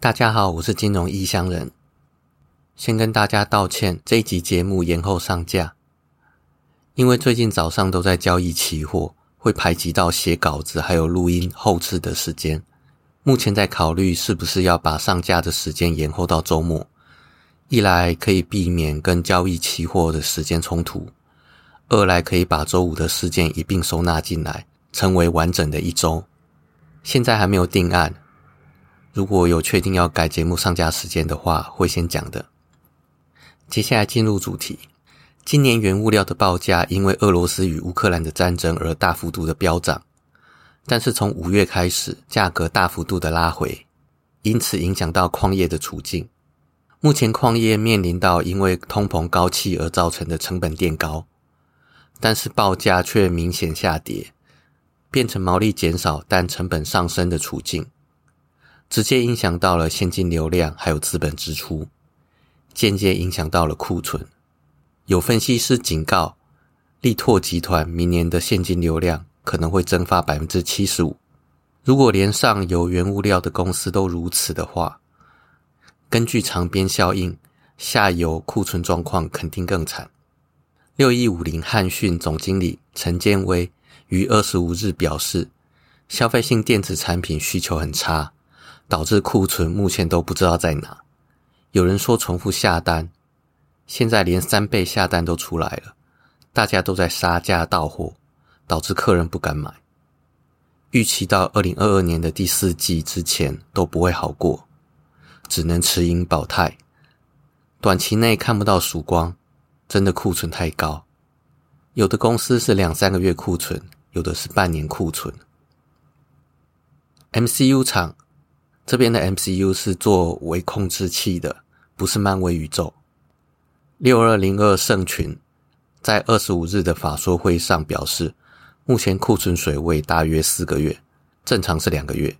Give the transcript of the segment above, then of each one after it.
大家好，我是金融异乡人。先跟大家道歉，这一集节目延后上架，因为最近早上都在交易期货，会排挤到写稿子还有录音后置的时间。目前在考虑是不是要把上架的时间延后到周末，一来可以避免跟交易期货的时间冲突，二来可以把周五的事件一并收纳进来，成为完整的一周。现在还没有定案。如果有确定要改节目上架时间的话，会先讲的。接下来进入主题，今年原物料的报价因为俄罗斯与乌克兰的战争而大幅度的飙涨，但是从五月开始，价格大幅度的拉回，因此影响到矿业的处境。目前矿业面临到因为通膨高企而造成的成本垫高，但是报价却明显下跌，变成毛利减少但成本上升的处境。直接影响到了现金流量，还有资本支出；间接影响到了库存。有分析师警告，力拓集团明年的现金流量可能会蒸发百分之七十五。如果连上游原物料的公司都如此的话，根据长边效应，下游库存状况肯定更惨。六一五零汉讯总经理陈建威于二十五日表示，消费性电子产品需求很差。导致库存目前都不知道在哪。有人说重复下单，现在连三倍下单都出来了，大家都在杀价到货，导致客人不敢买。预期到二零二二年的第四季之前都不会好过，只能持盈保泰。短期内看不到曙光，真的库存太高。有的公司是两三个月库存，有的是半年库存。MCU 厂。这边的 MCU 是做为控制器的，不是漫威宇宙。六二零二圣群在二十五日的法说会上表示，目前库存水位大约四个月，正常是两个月。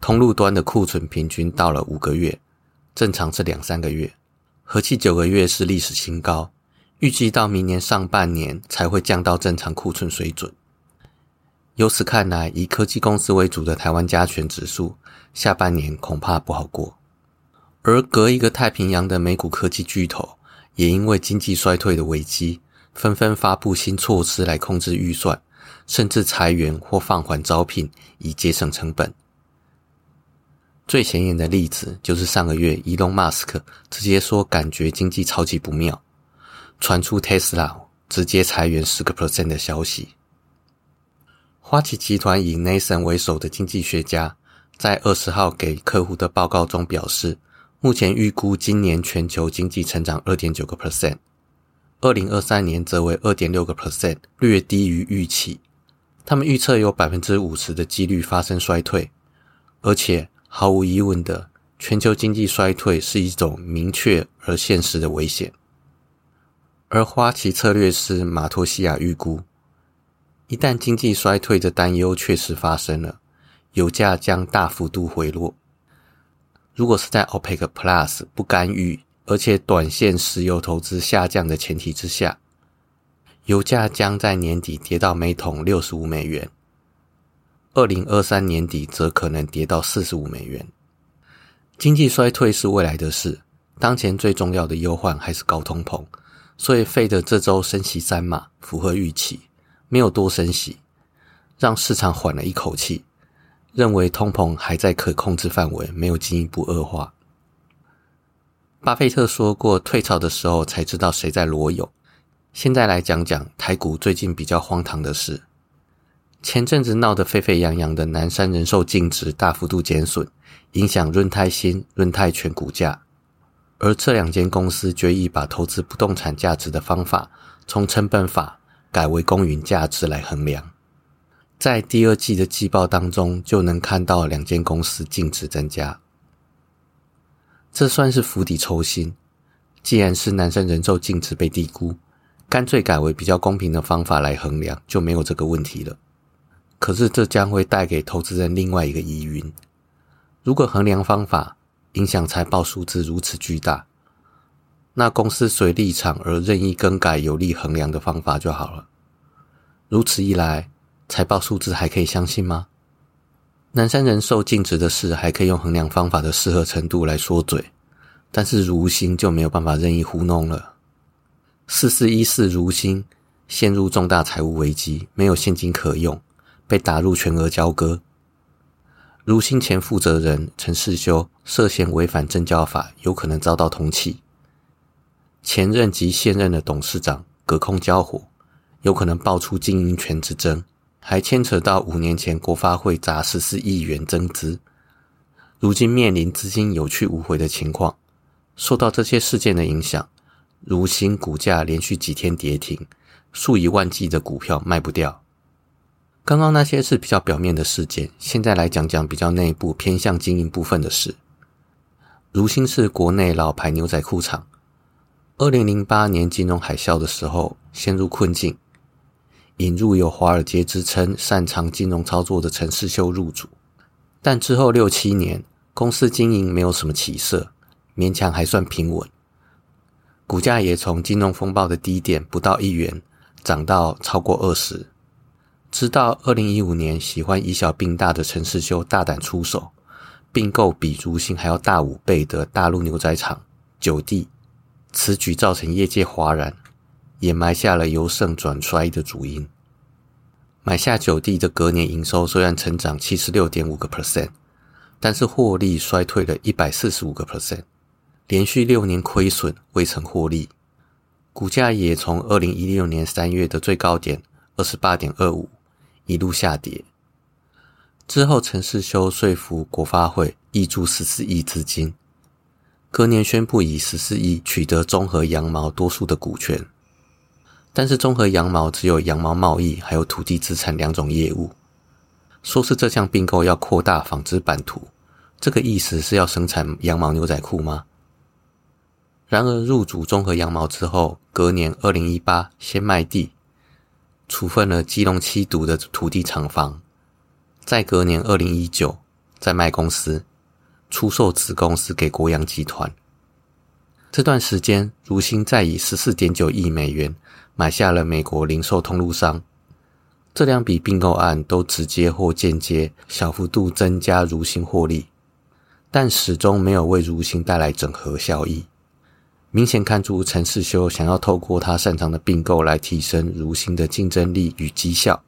通路端的库存平均到了五个月，正常是两三个月，合计九个月是历史新高。预计到明年上半年才会降到正常库存水准。由此看来，以科技公司为主的台湾加权指数，下半年恐怕不好过。而隔一个太平洋的美股科技巨头，也因为经济衰退的危机，纷纷发布新措施来控制预算，甚至裁员或放缓招聘，以节省成本。最显眼的例子就是上个月，伊隆马斯克直接说感觉经济超级不妙，传出 Tesla 直接裁员十个 percent 的消息。花旗集团以 Nathan 为首的经济学家，在二十号给客户的报告中表示，目前预估今年全球经济成长二点九个 percent，二零二三年则为二点六个 percent，略低于预期。他们预测有百分之五十的几率发生衰退，而且毫无疑问的，全球经济衰退是一种明确而现实的危险。而花旗策略师马托西亚预估。一旦经济衰退的担忧确实发生了，油价将大幅度回落。如果是在 OPEC Plus 不干预，而且短线石油投资下降的前提之下，油价将在年底跌到每桶六十五美元，二零二三年底则可能跌到四十五美元。经济衰退是未来的事，当前最重要的忧患还是高通膨，所以费的这周升息三码符合预期。没有多升息，让市场缓了一口气，认为通膨还在可控制范围，没有进一步恶化。巴菲特说过，退潮的时候才知道谁在裸泳。现在来讲讲台股最近比较荒唐的事：前阵子闹得沸沸扬扬的南山人寿净值大幅度减损，影响润泰新、润泰全股价。而这两间公司决议把投资不动产价值的方法从成本法。改为公允价值来衡量，在第二季的季报当中就能看到两间公司净值增加，这算是釜底抽薪。既然是南山人寿净值被低估，干脆改为比较公平的方法来衡量，就没有这个问题了。可是这将会带给投资人另外一个疑云：如果衡量方法影响财报数字如此巨大。那公司随立场而任意更改有利衡量的方法就好了。如此一来，财报数字还可以相信吗？南山人寿净值的事还可以用衡量方法的适合程度来说嘴，但是如新就没有办法任意糊弄了。四四一四如新陷入重大财务危机，没有现金可用，被打入全额交割。如新前负责人陈世修涉嫌违反证交法，有可能遭到通缉。前任及现任的董事长隔空交火，有可能爆出经营权之争。还牵扯到五年前国发会砸十四亿元增资，如今面临资金有去无回的情况。受到这些事件的影响，如新股价连续几天跌停，数以万计的股票卖不掉。刚刚那些是比较表面的事件，现在来讲讲比较内部偏向经营部分的事。如新是国内老牌牛仔裤厂，二零零八年金融海啸的时候陷入困境。引入有华尔街之称、擅长金融操作的陈世修入主，但之后六七年，公司经营没有什么起色，勉强还算平稳，股价也从金融风暴的低点不到一元，涨到超过二十。直到二零一五年，喜欢以小并大的陈世修大胆出手，并购比如新还要大五倍的大陆牛仔厂九地，此举造成业界哗然。也埋下了由盛转衰的主因。买下九地的隔年营收虽然成长七十六点五个 percent，但是获利衰退了一百四十五个 percent，连续六年亏损未曾获利，股价也从二零一六年三月的最高点二十八点二五一路下跌。之后，陈世修说服国发会挹注十四亿资金，隔年宣布以十四亿取得综合羊毛多数的股权。但是综合羊毛只有羊毛贸易，还有土地资产两种业务。说是这项并购要扩大纺织版图，这个意思是要生产羊毛牛仔裤吗？然而入主综合羊毛之后，隔年二零一八先卖地，处分了基隆七堵的土地厂房，再隔年二零一九再卖公司，出售子公司给国阳集团。这段时间，如新再以十四点九亿美元。买下了美国零售通路商，这两笔并购案都直接或间接小幅度增加如新获利，但始终没有为如新带来整合效益。明显看出陈世修想要透过他擅长的并购来提升如新的竞争力与绩效，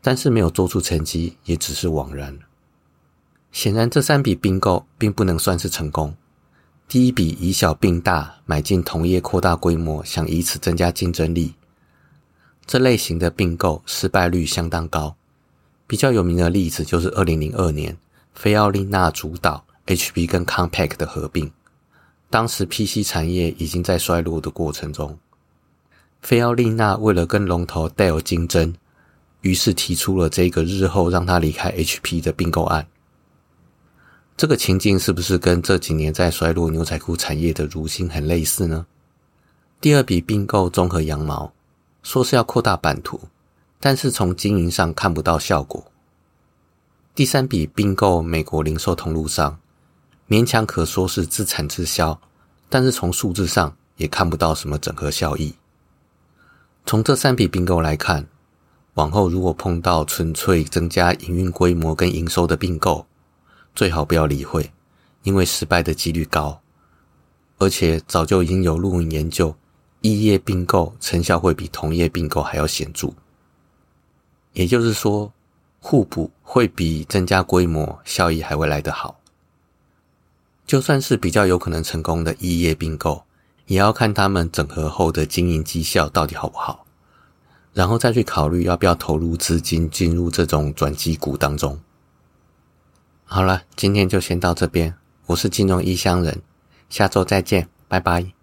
但是没有做出成绩，也只是枉然。显然，这三笔并购并不能算是成功。第一笔以小并大买进同业，扩大规模，想以此增加竞争力。这类型的并购失败率相当高。比较有名的例子就是二零零二年菲奥利纳主导 HP 跟 Compaq 的合并。当时 PC 产业已经在衰落的过程中，菲奥利纳为了跟龙头 Dell 竞争，于是提出了这个日后让他离开 HP 的并购案。这个情境是不是跟这几年在衰落牛仔裤产业的如新很类似呢？第二笔并购综合羊毛，说是要扩大版图，但是从经营上看不到效果。第三笔并购美国零售通路商，勉强可说是自产自销，但是从数字上也看不到什么整合效益。从这三笔并购来看，往后如果碰到纯粹增加营运规模跟营收的并购，最好不要理会，因为失败的几率高，而且早就已经有论文研究，异业并购成效会比同业并购还要显著。也就是说，互补会比增加规模效益还会来得好。就算是比较有可能成功的异业并购，也要看他们整合后的经营绩效到底好不好，然后再去考虑要不要投入资金进入这种转机股当中。好了，今天就先到这边。我是金融异乡人，下周再见，拜拜。